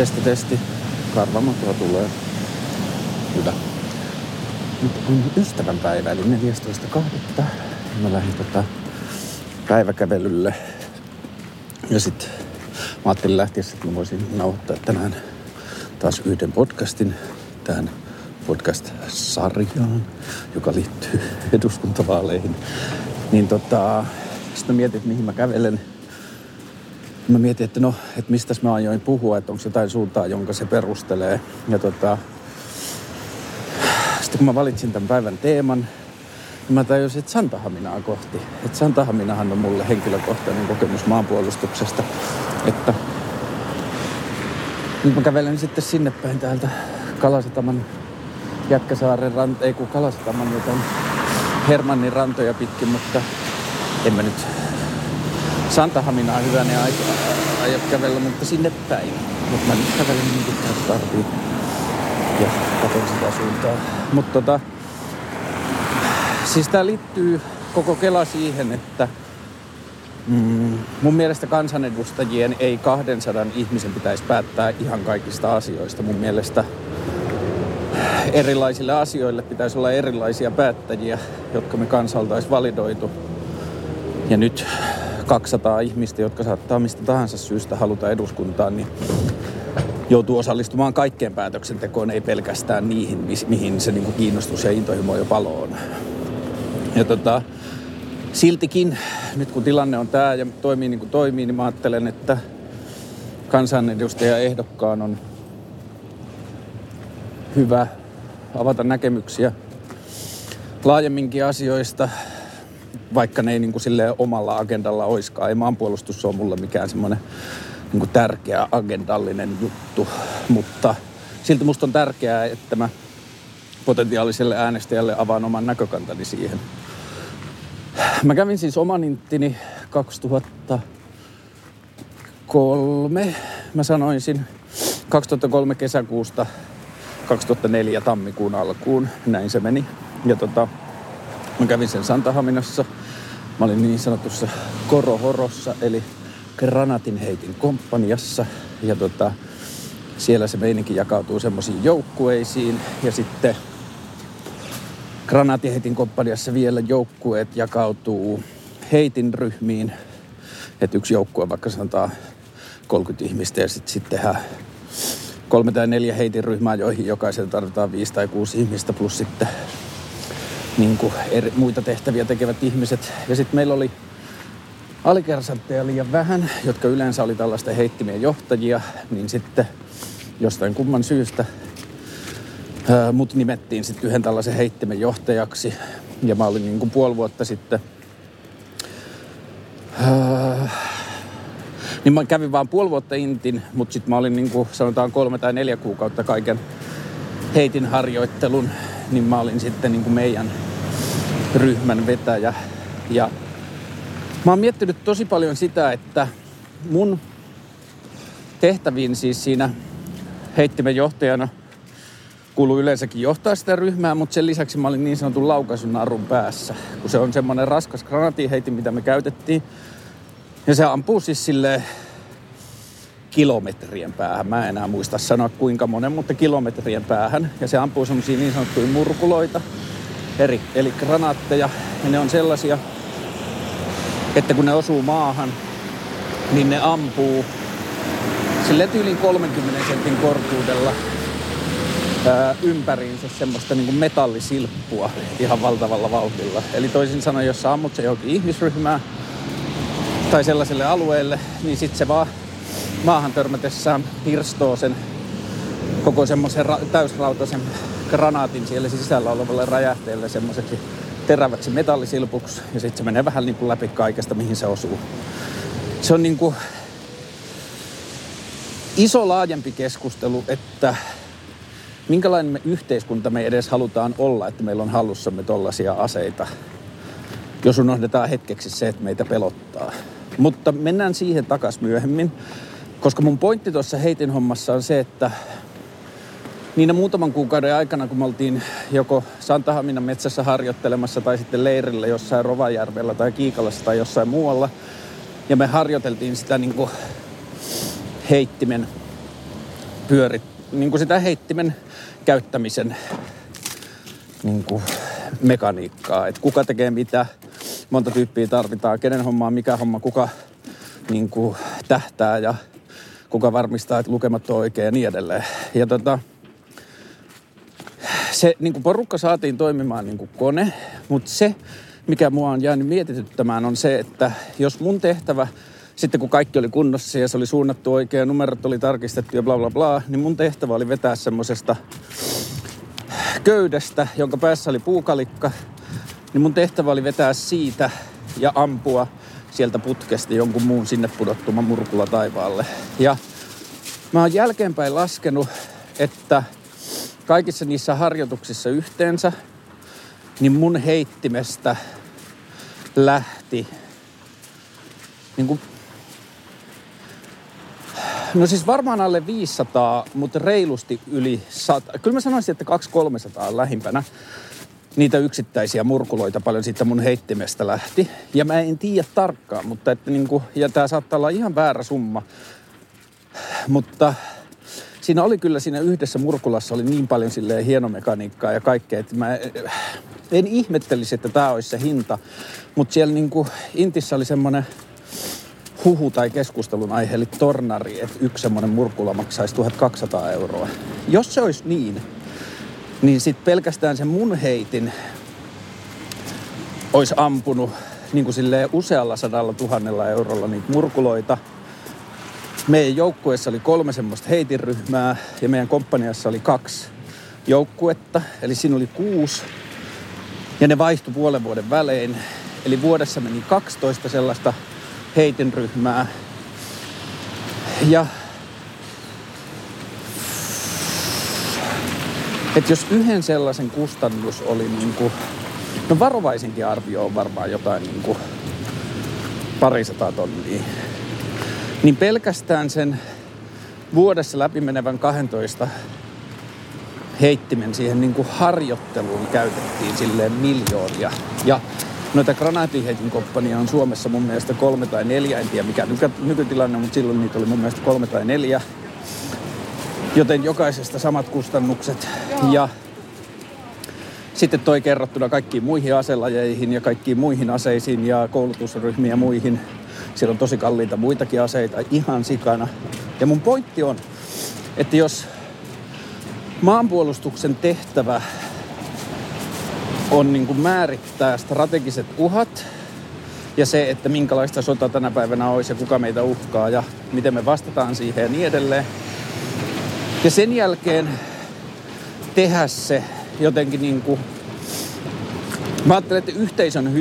Testi, testi. Karvamotoa tulee. Hyvä. Nyt on ystävänpäivä, eli 14.2. Mä lähdin tota päiväkävelylle. Ja sitten mä ajattelin lähteä, että mä voisin nauhoittaa tänään taas yhden podcastin tähän podcast-sarjaan, joka liittyy eduskuntavaaleihin. Niin tota, sitten mietin, mihin mä kävelen. Mä mietin, että no, että mistä mä ajoin puhua, että onko jotain suuntaa, jonka se perustelee. Ja tota, sitten kun mä valitsin tämän päivän teeman, niin mä tajusin, että Santahaminaa kohti. Että Santahaminahan on mulle henkilökohtainen kokemus maanpuolustuksesta. Että nyt mä kävelen sitten sinne päin täältä Kalasataman Jätkäsaaren ranta, ei kun Kalasataman, joten Hermannin rantoja pitkin, mutta en mä nyt Santahaminaa hyvänä aika aja kävellä, mutta sinne päin. Mutta mä nyt kävelen niin kuin tarvii ja katson sitä suuntaa. Mutta tota, siis tää liittyy koko Kela siihen, että mm, mun mielestä kansanedustajien ei 200 ihmisen pitäisi päättää ihan kaikista asioista. Mun mielestä erilaisille asioille pitäisi olla erilaisia päättäjiä, jotka me kansalta olisi validoitu. Ja nyt 200 ihmistä, jotka saattaa mistä tahansa syystä haluta eduskuntaan, niin joutuu osallistumaan kaikkeen päätöksentekoon, ei pelkästään niihin, mihin se niin kuin kiinnostus ja intohimo jo palo on. Ja tota, siltikin, nyt kun tilanne on tämä ja toimii niin kuin toimii, niin mä ajattelen, että kansanedustaja ehdokkaan on hyvä avata näkemyksiä laajemminkin asioista, vaikka ne ei niin kuin omalla agendalla oiskaan. Ei maanpuolustus ole mulle mikään semmoinen niin kuin tärkeä agendallinen juttu, mutta silti musta on tärkeää, että mä potentiaaliselle äänestäjälle avaan oman näkökantani siihen. Mä kävin siis oman inttini 2003, mä sanoisin, 2003 kesäkuusta 2004 tammikuun alkuun, näin se meni. Ja tota, mä kävin sen Santahaminassa. Mä olin niin sanotussa korohorossa, eli granatinheitin komppaniassa. Ja tota, siellä se meininki jakautuu semmoisiin joukkueisiin. Ja sitten granaatinheitin komppaniassa vielä joukkueet jakautuu heitin ryhmiin. Että yksi joukkue vaikka sanotaan 30 ihmistä ja sitten sit tehdään kolme tai neljä heitin ryhmää, joihin jokaisen tarvitaan viisi tai kuusi ihmistä plus sitten niin kuin eri, muita tehtäviä tekevät ihmiset. Ja sitten meillä oli alikersantteja liian vähän, jotka yleensä oli tällaisten heittimien johtajia, niin sitten jostain kumman syystä ää, mut nimettiin sitten yhden tällaisen heittimen johtajaksi. Ja mä olin niin kuin puoli vuotta sitten ää, niin mä kävin vaan puoli vuotta intin, mutta sitten mä olin niin kuin sanotaan kolme tai neljä kuukautta kaiken heitin harjoittelun, niin mä olin sitten niin kuin meidän ryhmän vetäjä. Ja mä oon miettinyt tosi paljon sitä, että mun tehtäviin siis siinä heittimen johtajana kuuluu yleensäkin johtaa sitä ryhmää, mutta sen lisäksi mä olin niin sanotun laukaisun narun päässä, kun se on semmoinen raskas granatiiheitin, mitä me käytettiin. Ja se ampuu siis sille kilometrien päähän. Mä en enää muista sanoa kuinka monen, mutta kilometrien päähän. Ja se ampuu semmoisia niin sanottuja murkuloita, eri, eli granaatteja. Ja ne on sellaisia, että kun ne osuu maahan, niin ne ampuu sille tyylin 30 sentin korkuudella ää, ympäriinsä semmoista niin metallisilppua ihan valtavalla vauhdilla. Eli toisin sanoen, jos sä ammut se johonkin ihmisryhmää tai sellaiselle alueelle, niin sitten se vaan maahan törmätessään hirstoo sen koko semmoisen ra- täysrautaisen granaatin siellä sisällä olevalle räjähteelle semmoiseksi teräväksi metallisilpuksi ja sitten se menee vähän niin kuin läpi kaikesta, mihin se osuu. Se on niin kuin iso laajempi keskustelu, että minkälainen me yhteiskunta me edes halutaan olla, että meillä on hallussamme tollaisia aseita, jos unohdetaan hetkeksi se, että meitä pelottaa. Mutta mennään siihen takas myöhemmin, koska mun pointti tuossa heitin hommassa on se, että Niinä muutaman kuukauden aikana, kun me oltiin joko Santahaminan metsässä harjoittelemassa tai sitten leirillä jossain Rovajärvellä tai Kiikalassa tai jossain muualla, ja me harjoiteltiin sitä niin kuin heittimen pyörit, niin kuin sitä heittimen käyttämisen niin kuin mekaniikkaa. Että kuka tekee mitä, monta tyyppiä tarvitaan, kenen hommaa, mikä homma, kuka niin kuin tähtää ja kuka varmistaa, että lukemat on oikein ja niin edelleen. Ja tota, se niin kuin porukka saatiin toimimaan niin kuin kone, mutta se, mikä mua on jäänyt mietityttämään, on se, että jos mun tehtävä, sitten kun kaikki oli kunnossa ja se oli suunnattu oikein, numerot oli tarkistettu ja bla bla bla, niin mun tehtävä oli vetää semmoisesta köydestä, jonka päässä oli puukalikka, niin mun tehtävä oli vetää siitä ja ampua sieltä putkesta jonkun muun sinne pudottuma murkulla taivaalle. Ja mä oon jälkeenpäin laskenut, että kaikissa niissä harjoituksissa yhteensä, niin mun heittimestä lähti niin kuin, no siis varmaan alle 500, mutta reilusti yli 100. Kyllä mä sanoisin, että 200-300 on lähimpänä niitä yksittäisiä murkuloita paljon siitä mun heittimestä lähti. Ja mä en tiedä tarkkaan, mutta että niin kuin, ja tää saattaa olla ihan väärä summa. Mutta siinä oli kyllä siinä yhdessä murkulassa oli niin paljon silleen hienomekaniikkaa ja kaikkea, että mä en ihmettelisi, että tämä olisi se hinta. Mutta siellä niin kuin Intissä oli semmoinen huhu tai keskustelun aihe, eli tornari, että yksi semmoinen murkula maksaisi 1200 euroa. Jos se olisi niin, niin sitten pelkästään se mun heitin olisi ampunut niin kuin usealla sadalla tuhannella eurolla niitä murkuloita. Meidän joukkueessa oli kolme semmoista heitinryhmää ja meidän komppaniassa oli kaksi joukkuetta. Eli siinä oli kuusi ja ne vaihtui puolen vuoden välein. Eli vuodessa meni 12 sellaista heitinryhmää. Ja että jos yhden sellaisen kustannus oli niin kuin, no varovaisinkin arvio on varmaan jotain niin kuin parisataa tonnia, niin pelkästään sen vuodessa läpimenevän 12 heittimen siihen niin kuin harjoitteluun käytettiin silleen miljoonia. Ja noita granaatiheitin komppania on Suomessa mun mielestä kolme tai neljä, en tiedä mikä nyky- nykytilanne, mutta silloin niitä oli mun mielestä kolme tai neljä. Joten jokaisesta samat kustannukset. Joo. Ja sitten toi kerrottuna kaikkiin muihin aselajeihin ja kaikkiin muihin aseisiin ja koulutusryhmiin ja muihin. Siellä on tosi kalliita muitakin aseita ihan sikana. Ja mun pointti on, että jos maanpuolustuksen tehtävä on niin kuin määrittää strategiset uhat ja se, että minkälaista sota tänä päivänä olisi ja kuka meitä uhkaa ja miten me vastataan siihen ja niin edelleen. Ja sen jälkeen tehdä se jotenkin niin kuin Mä ajattelen, että yhteisön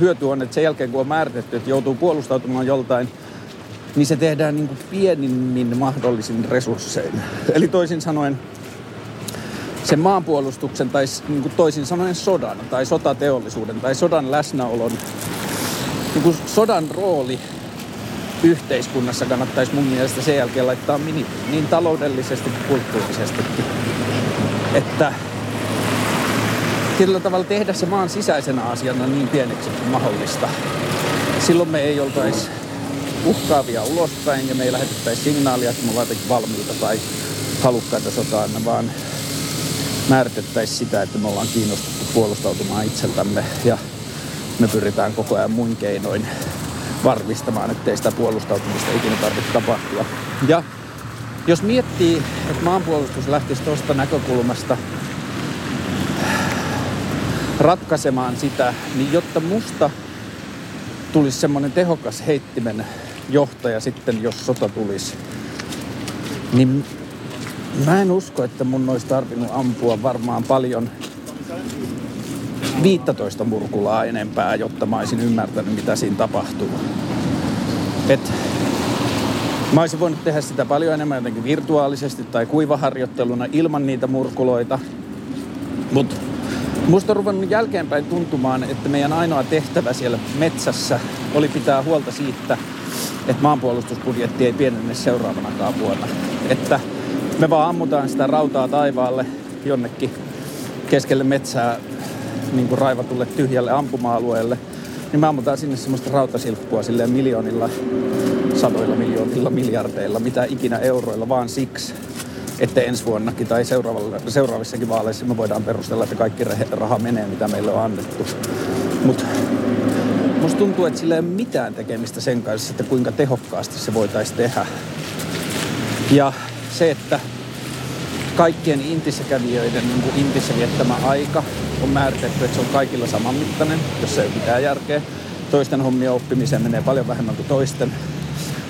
hyöty on, että sen jälkeen kun on määritetty, että joutuu puolustautumaan joltain, niin se tehdään niin kuin pienimmin mahdollisin resurssein. Eli toisin sanoen, sen maanpuolustuksen tai niin kuin toisin sanoen sodan tai sotateollisuuden tai sodan läsnäolon, niin kuin sodan rooli yhteiskunnassa kannattaisi mun mielestä sen jälkeen laittaa mini, niin taloudellisesti kuin kulttuurisestikin. Että sillä tavalla tehdä se maan sisäisenä asiana niin pieneksi kuin mahdollista. Silloin me ei oltaisi uhkaavia ulospäin ja me ei lähetettäisi signaalia, että me ollaan valmiita tai halukkaita sotaan, vaan määritettäisiin sitä, että me ollaan kiinnostuttu puolustautumaan itseltämme ja me pyritään koko ajan muin keinoin varmistamaan, ettei sitä puolustautumista ikinä tarvitse tapahtua. Ja jos miettii, että maanpuolustus lähtisi tuosta näkökulmasta ratkaisemaan sitä, niin jotta musta tulisi semmoinen tehokas heittimen johtaja sitten, jos sota tulisi, niin Mä en usko, että mun olisi tarvinnut ampua varmaan paljon 15 murkulaa enempää, jotta mä olisin ymmärtänyt, mitä siinä tapahtuu. Et mä olisin voinut tehdä sitä paljon enemmän jotenkin virtuaalisesti tai kuivaharjoitteluna ilman niitä murkuloita. Mutta musta on ruvennut jälkeenpäin tuntumaan, että meidän ainoa tehtävä siellä metsässä oli pitää huolta siitä, että maanpuolustusbudjetti ei pienenne seuraavanakaan vuonna. Että me vaan ammutaan sitä rautaa taivaalle jonnekin keskelle metsää niin kuin raivatulle tyhjälle ampuma-alueelle, niin me ammutaan sinne semmoista rautasilppua silleen miljoonilla, sadoilla miljoonilla, miljardeilla, mitä ikinä euroilla, vaan siksi, että ensi vuonnakin tai seuraavissakin vaaleissa me voidaan perustella, että kaikki raha menee, mitä meille on annettu. Mutta musta tuntuu, että sillä ei ole mitään tekemistä sen kanssa, että kuinka tehokkaasti se voitaisiin tehdä. Ja se, että kaikkien intissä kävijöiden niin intissä viettämä aika on määritetty, että se on kaikilla samanmittainen, jos ei ole mitään järkeä. Toisten hommia oppimiseen menee paljon vähemmän kuin toisten.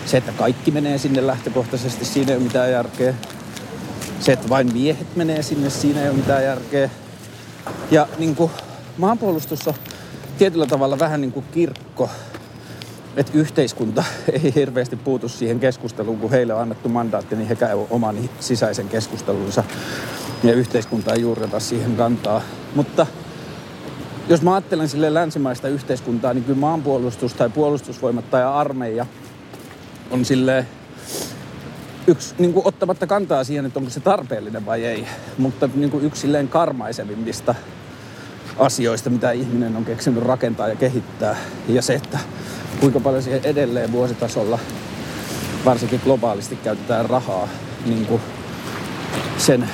Se, että kaikki menee sinne lähtökohtaisesti, siinä ei ole mitään järkeä. Se, että vain miehet menee sinne, siinä ei ole mitään järkeä. Ja niin kuin, maanpuolustus on tietyllä tavalla vähän niin kuin kirkko, että yhteiskunta ei hirveästi puutu siihen keskusteluun, kun heille on annettu mandaatti, niin he käyvät oman sisäisen keskustelunsa ja yhteiskunta ei juuri ota siihen kantaa. Mutta jos mä ajattelen sille länsimaista yhteiskuntaa, niin kyllä maanpuolustus tai puolustusvoimat tai armeija on sille yksi, niin kuin ottamatta kantaa siihen, että onko se tarpeellinen vai ei, mutta niin kuin yksi silleen karmaisevimmista asioista, mitä ihminen on keksinyt rakentaa ja kehittää. Ja se, että kuinka paljon siihen edelleen vuositasolla, varsinkin globaalisti, käytetään rahaa niin kuin sen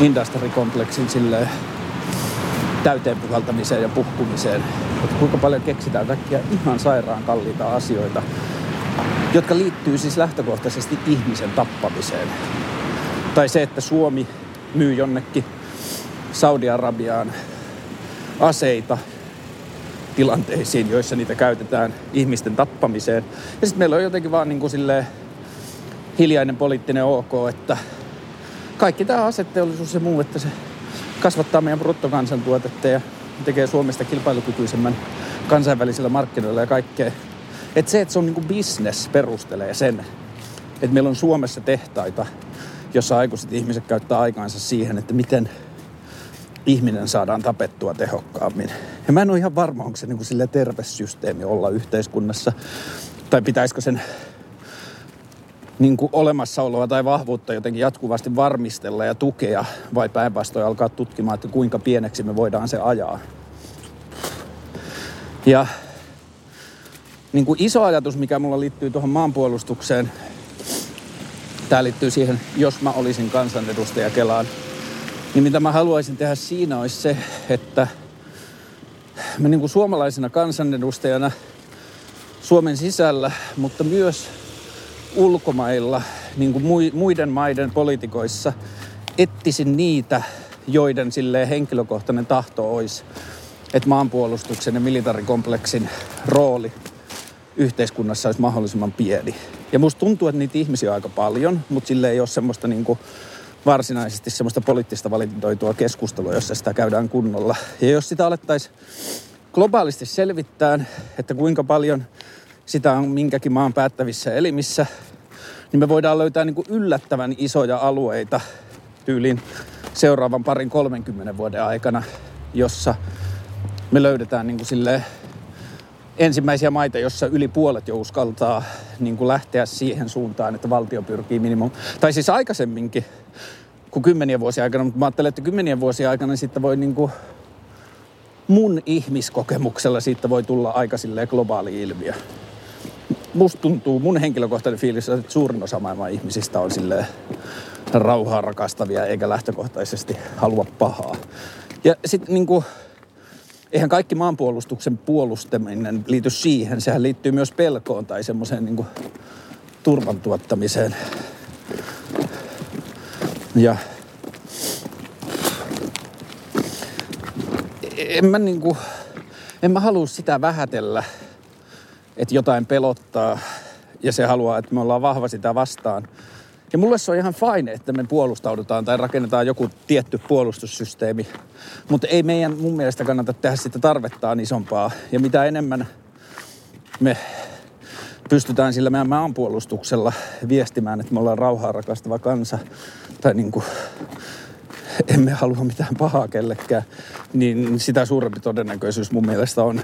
industrikompleksin silleen täyteen puhaltamiseen ja puhkumiseen. Että kuinka paljon keksitään kaikkia ihan sairaan kalliita asioita, jotka liittyy siis lähtökohtaisesti ihmisen tappamiseen. Tai se, että Suomi myy jonnekin Saudi-Arabiaan aseita tilanteisiin, joissa niitä käytetään ihmisten tappamiseen. Ja sitten meillä on jotenkin vaan niin kuin hiljainen poliittinen OK, että kaikki tämä asetteollisuus ja muu, että se kasvattaa meidän bruttokansantuotetta ja tekee Suomesta kilpailukykyisemmän kansainvälisillä markkinoilla ja kaikkea. Että se, että se on niin business perustelee sen, että meillä on Suomessa tehtaita, jossa aikuiset ihmiset käyttää aikaansa siihen, että miten ihminen saadaan tapettua tehokkaammin. Ja mä en ole ihan varma, onko se niin kuin terve systeemi olla yhteiskunnassa. Tai pitäisikö sen niin kuin olemassaoloa tai vahvuutta jotenkin jatkuvasti varmistella ja tukea, vai päinvastoin alkaa tutkimaan, että kuinka pieneksi me voidaan se ajaa. Ja niin kuin iso ajatus, mikä mulla liittyy tuohon maanpuolustukseen, tämä liittyy siihen, jos mä olisin kansanedustaja Kelaan, niin mitä mä haluaisin tehdä siinä olisi se, että me niin kuin suomalaisena kansanedustajana Suomen sisällä, mutta myös ulkomailla, niin kuin muiden maiden politikoissa, ettisin niitä, joiden sille henkilökohtainen tahto olisi, että maanpuolustuksen ja militarikompleksin rooli yhteiskunnassa olisi mahdollisimman pieni. Ja musta tuntuu, että niitä ihmisiä on aika paljon, mutta sille ei ole semmoista niin kuin varsinaisesti semmoista poliittista valintoitua keskustelua, jossa sitä käydään kunnolla. Ja jos sitä alettaisiin globaalisti selvittää, että kuinka paljon sitä on minkäkin maan päättävissä elimissä, niin me voidaan löytää niin kuin yllättävän isoja alueita tyyliin seuraavan parin 30 vuoden aikana, jossa me löydetään niin kuin silleen ensimmäisiä maita, jossa yli puolet jo uskaltaa niin kuin lähteä siihen suuntaan, että valtio pyrkii minimum. Tai siis aikaisemminkin kuin kymmenien vuosien aikana, mutta mä ajattelen, että kymmenien vuosien aikana sitten voi niin kuin mun ihmiskokemuksella siitä voi tulla aika globaali ilmiö. Musta tuntuu, mun henkilökohtainen fiilis, että suurin osa maailman ihmisistä on sille rauhaa rakastavia eikä lähtökohtaisesti halua pahaa. Ja sitten niin kuin, eihän kaikki maanpuolustuksen puolustaminen liity siihen. Sehän liittyy myös pelkoon tai semmoiseen niin turvan tuottamiseen. Ja en mä niin kuin, en mä halua sitä vähätellä, että jotain pelottaa ja se haluaa, että me ollaan vahva sitä vastaan. Ja mulle se on ihan fine, että me puolustaudutaan tai rakennetaan joku tietty puolustussysteemi. Mutta ei meidän mun mielestä kannata tehdä sitä tarvettaan isompaa. Ja mitä enemmän me pystytään sillä meidän maanpuolustuksella viestimään, että me ollaan rauhaa rakastava kansa. Tai niin kuin, emme halua mitään pahaa kellekään, niin sitä suurempi todennäköisyys mun mielestä on,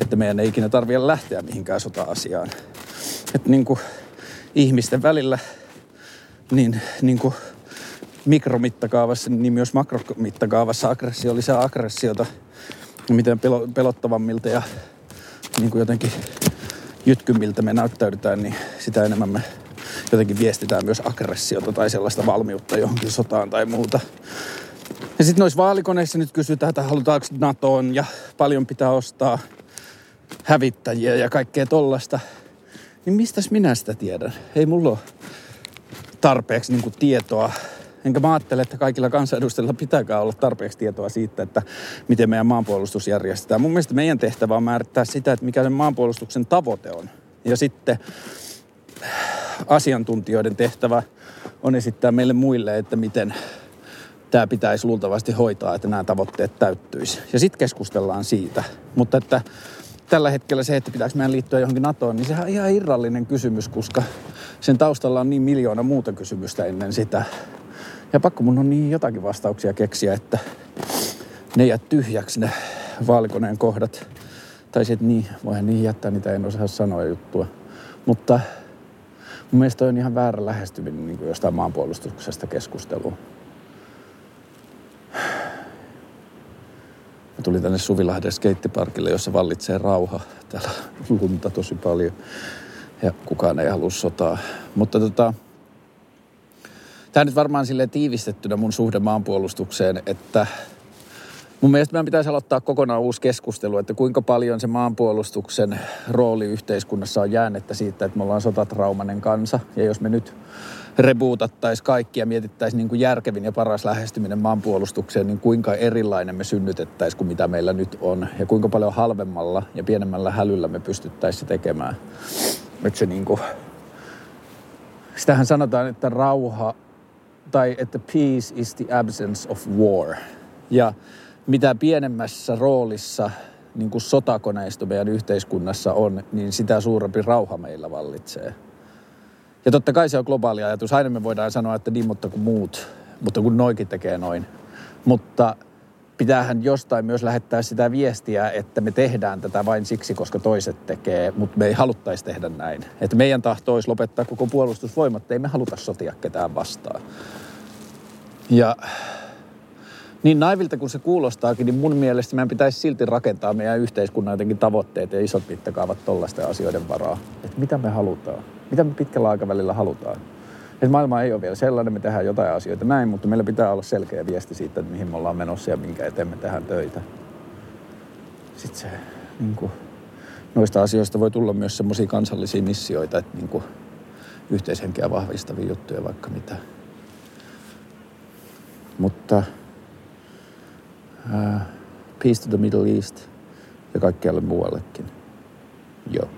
että meidän ei ikinä tarvitse lähteä mihinkään sota-asiaan. Että niin kuin ihmisten välillä niin, niin kuin mikromittakaavassa, niin myös makromittakaavassa aggressio lisää aggressiota. Miten pelottavammilta ja niin kuin jotenkin jytkymiltä me näyttäydytään, niin sitä enemmän me jotenkin viestitään myös aggressiota tai sellaista valmiutta johonkin sotaan tai muuta. Ja sitten noissa vaalikoneissa nyt kysytään, että halutaanko NATOon ja paljon pitää ostaa hävittäjiä ja kaikkea tollasta. Niin mistäs minä sitä tiedän? Ei mulla ole tarpeeksi niin kuin tietoa. Enkä mä ajattele, että kaikilla kansanedustajilla pitääkään olla tarpeeksi tietoa siitä, että miten meidän maanpuolustus järjestetään. Mun mielestä meidän tehtävä on määrittää sitä, että mikä se maanpuolustuksen tavoite on. Ja sitten asiantuntijoiden tehtävä on esittää meille muille, että miten tämä pitäisi luultavasti hoitaa, että nämä tavoitteet täyttyisi. Ja sitten keskustellaan siitä. Mutta että tällä hetkellä se, että pitääkö meidän liittyä johonkin NATOon, niin sehän on ihan irrallinen kysymys, koska sen taustalla on niin miljoona muuta kysymystä ennen sitä. Ja pakko mun on niin jotakin vastauksia keksiä, että ne jää tyhjäksi ne vaalikoneen kohdat. Tai sitten niin, voihan niihin jättää, niitä en osaa sanoa juttua. Mutta mun mielestä on ihan väärä lähestyminen niin jostain maanpuolustuksesta keskusteluun. Mä tulin tänne Suvilahden skeittiparkille, jossa vallitsee rauha. Täällä lunta tosi paljon ja kukaan ei halua sotaa. Mutta tota, tämä nyt varmaan sille tiivistettynä mun suhde maanpuolustukseen, että mun mielestä meidän pitäisi aloittaa kokonaan uusi keskustelu, että kuinka paljon se maanpuolustuksen rooli yhteiskunnassa on jäännettä siitä, että me ollaan sotatraumainen kansa. Ja jos me nyt rebuutattaisiin kaikki ja mietittäisiin niin kuin järkevin ja paras lähestyminen maanpuolustukseen, niin kuinka erilainen me synnytettäisiin kuin mitä meillä nyt on. Ja kuinka paljon halvemmalla ja pienemmällä hälyllä me pystyttäisiin se tekemään. Että se niin kuin, sitähän sanotaan, että rauha tai että peace is the absence of war. Ja mitä pienemmässä roolissa niin kuin sotakoneisto meidän yhteiskunnassa on, niin sitä suurempi rauha meillä vallitsee. Ja totta kai se on globaali ajatus. Aina me voidaan sanoa, että niin, mutta kuin muut, mutta kun noikin tekee noin. Mutta pitäähän jostain myös lähettää sitä viestiä, että me tehdään tätä vain siksi, koska toiset tekee, mutta me ei haluttaisi tehdä näin. Että meidän tahto olisi lopettaa koko puolustusvoimat, ei me haluta sotia ketään vastaan. Ja niin naivilta kuin se kuulostaakin, niin mun mielestä meidän pitäisi silti rakentaa meidän yhteiskunnan jotenkin tavoitteet ja isot mittakaavat tollaisten asioiden varaa. Että mitä me halutaan, mitä me pitkällä aikavälillä halutaan. Että maailma ei ole vielä sellainen, me tehdään jotain asioita näin, mutta meillä pitää olla selkeä viesti siitä, että mihin me ollaan menossa ja minkä eteen me tehdään töitä. Sitten se, niin kuin, noista asioista voi tulla myös semmoisia kansallisia missioita, että niin kuin, yhteishenkeä vahvistavia juttuja vaikka mitä. Mutta Peace to the Middle East ja kaikkialle muuallekin. Joo.